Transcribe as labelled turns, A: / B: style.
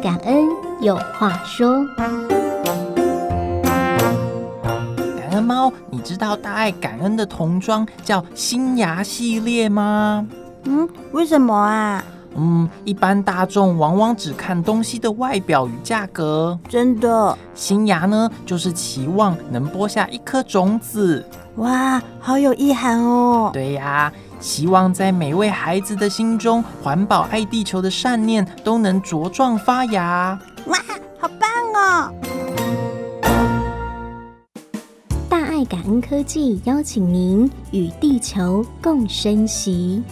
A: 感恩有话说。
B: 感恩猫，你知道大爱感恩的童装叫新芽系列吗？
C: 嗯，为什么啊？
B: 嗯，一般大众往往只看东西的外表与价格。
C: 真的，
B: 新芽呢，就是期望能播下一颗种子。
C: 哇，好有意涵哦。
B: 对呀，希望在每位孩子的心中，环保爱地球的善念都能茁壮发芽。
C: 哇，好棒哦！
A: 大爱感恩科技邀请您与地球共生息。